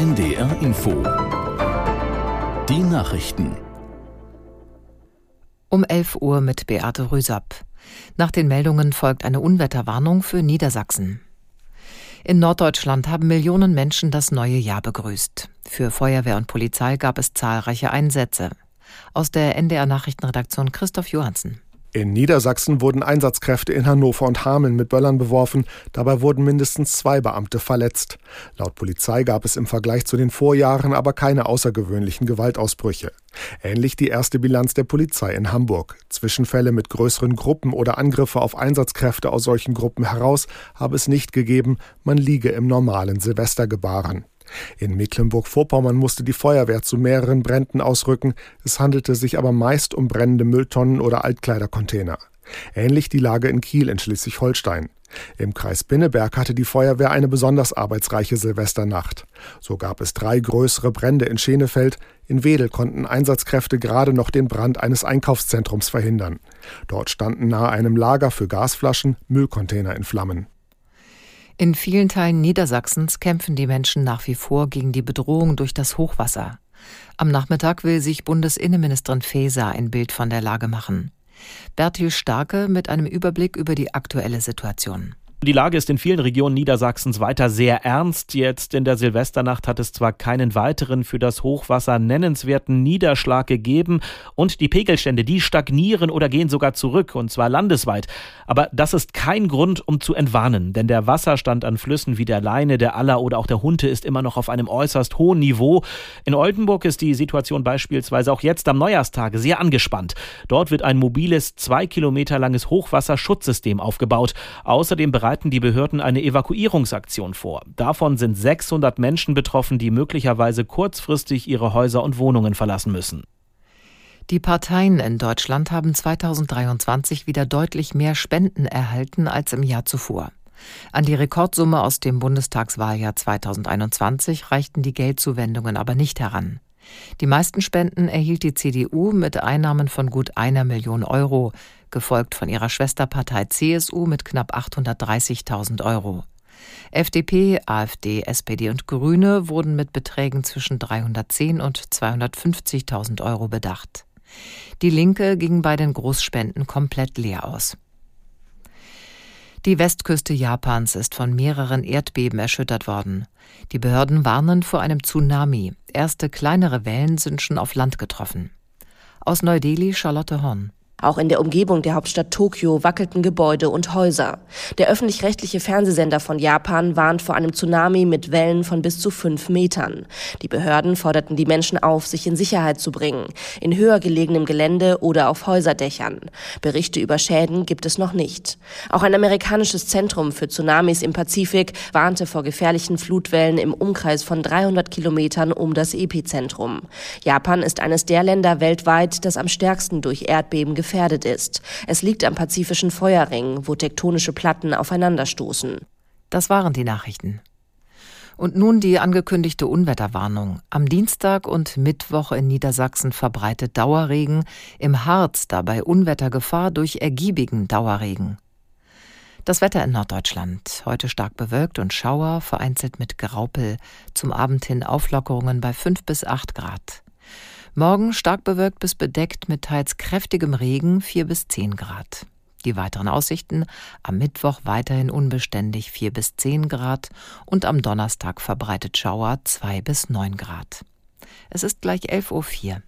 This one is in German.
NDR Info. Die Nachrichten. Um 11 Uhr mit Beate Rüsapp. Nach den Meldungen folgt eine Unwetterwarnung für Niedersachsen. In Norddeutschland haben Millionen Menschen das neue Jahr begrüßt. Für Feuerwehr und Polizei gab es zahlreiche Einsätze. Aus der NDR Nachrichtenredaktion Christoph Johansen. In Niedersachsen wurden Einsatzkräfte in Hannover und Hameln mit Böllern beworfen. Dabei wurden mindestens zwei Beamte verletzt. Laut Polizei gab es im Vergleich zu den Vorjahren aber keine außergewöhnlichen Gewaltausbrüche. Ähnlich die erste Bilanz der Polizei in Hamburg. Zwischenfälle mit größeren Gruppen oder Angriffe auf Einsatzkräfte aus solchen Gruppen heraus habe es nicht gegeben. Man liege im normalen Silvestergebaren. In Mecklenburg-Vorpommern musste die Feuerwehr zu mehreren Bränden ausrücken. Es handelte sich aber meist um brennende Mülltonnen oder Altkleidercontainer. Ähnlich die Lage in Kiel in Schleswig-Holstein. Im Kreis Binneberg hatte die Feuerwehr eine besonders arbeitsreiche Silvesternacht. So gab es drei größere Brände in Schenefeld. In Wedel konnten Einsatzkräfte gerade noch den Brand eines Einkaufszentrums verhindern. Dort standen nahe einem Lager für Gasflaschen Müllcontainer in Flammen. In vielen Teilen Niedersachsens kämpfen die Menschen nach wie vor gegen die Bedrohung durch das Hochwasser. Am Nachmittag will sich Bundesinnenministerin Faeser ein Bild von der Lage machen. Bertil Starke mit einem Überblick über die aktuelle Situation. Die Lage ist in vielen Regionen Niedersachsens weiter sehr ernst. Jetzt in der Silvesternacht hat es zwar keinen weiteren für das Hochwasser nennenswerten Niederschlag gegeben und die Pegelstände, die stagnieren oder gehen sogar zurück und zwar landesweit. Aber das ist kein Grund, um zu entwarnen, denn der Wasserstand an Flüssen wie der Leine, der Aller oder auch der Hunte ist immer noch auf einem äußerst hohen Niveau. In Oldenburg ist die Situation beispielsweise auch jetzt am Neujahrstage sehr angespannt. Dort wird ein mobiles, zwei Kilometer langes Hochwasserschutzsystem aufgebaut. Außerdem bereits bereiten die Behörden eine Evakuierungsaktion vor. Davon sind 600 Menschen betroffen, die möglicherweise kurzfristig ihre Häuser und Wohnungen verlassen müssen. Die Parteien in Deutschland haben 2023 wieder deutlich mehr Spenden erhalten als im Jahr zuvor. An die Rekordsumme aus dem Bundestagswahljahr 2021 reichten die Geldzuwendungen aber nicht heran. Die meisten Spenden erhielt die CDU mit Einnahmen von gut einer Million Euro, gefolgt von ihrer Schwesterpartei CSU mit knapp 830.000 Euro. FDP, AfD, SPD und Grüne wurden mit Beträgen zwischen 310 und 250.000 Euro bedacht. Die Linke ging bei den Großspenden komplett leer aus. Die Westküste Japans ist von mehreren Erdbeben erschüttert worden. Die Behörden warnen vor einem Tsunami. Erste kleinere Wellen sind schon auf Land getroffen. Aus Neu-Delhi Charlotte Horn. Auch in der Umgebung der Hauptstadt Tokio wackelten Gebäude und Häuser. Der öffentlich-rechtliche Fernsehsender von Japan warnt vor einem Tsunami mit Wellen von bis zu fünf Metern. Die Behörden forderten die Menschen auf, sich in Sicherheit zu bringen, in höher gelegenem Gelände oder auf Häuserdächern. Berichte über Schäden gibt es noch nicht. Auch ein amerikanisches Zentrum für Tsunamis im Pazifik warnte vor gefährlichen Flutwellen im Umkreis von 300 Kilometern um das Epizentrum. Japan ist eines der Länder weltweit, das am stärksten durch Erdbeben gefährdet ist. Es liegt am pazifischen Feuerring, wo tektonische Platten aufeinanderstoßen. Das waren die Nachrichten. Und nun die angekündigte Unwetterwarnung. Am Dienstag und Mittwoch in Niedersachsen verbreitet Dauerregen, im Harz dabei Unwettergefahr durch ergiebigen Dauerregen. Das Wetter in Norddeutschland. Heute stark bewölkt und Schauer, vereinzelt mit Graupel. Zum Abend hin Auflockerungen bei 5 bis 8 Grad. Morgen stark bewölkt bis bedeckt mit teils kräftigem Regen 4 bis 10 Grad. Die weiteren Aussichten am Mittwoch weiterhin unbeständig 4 bis 10 Grad und am Donnerstag verbreitet Schauer 2 bis 9 Grad. Es ist gleich 11.04 Uhr.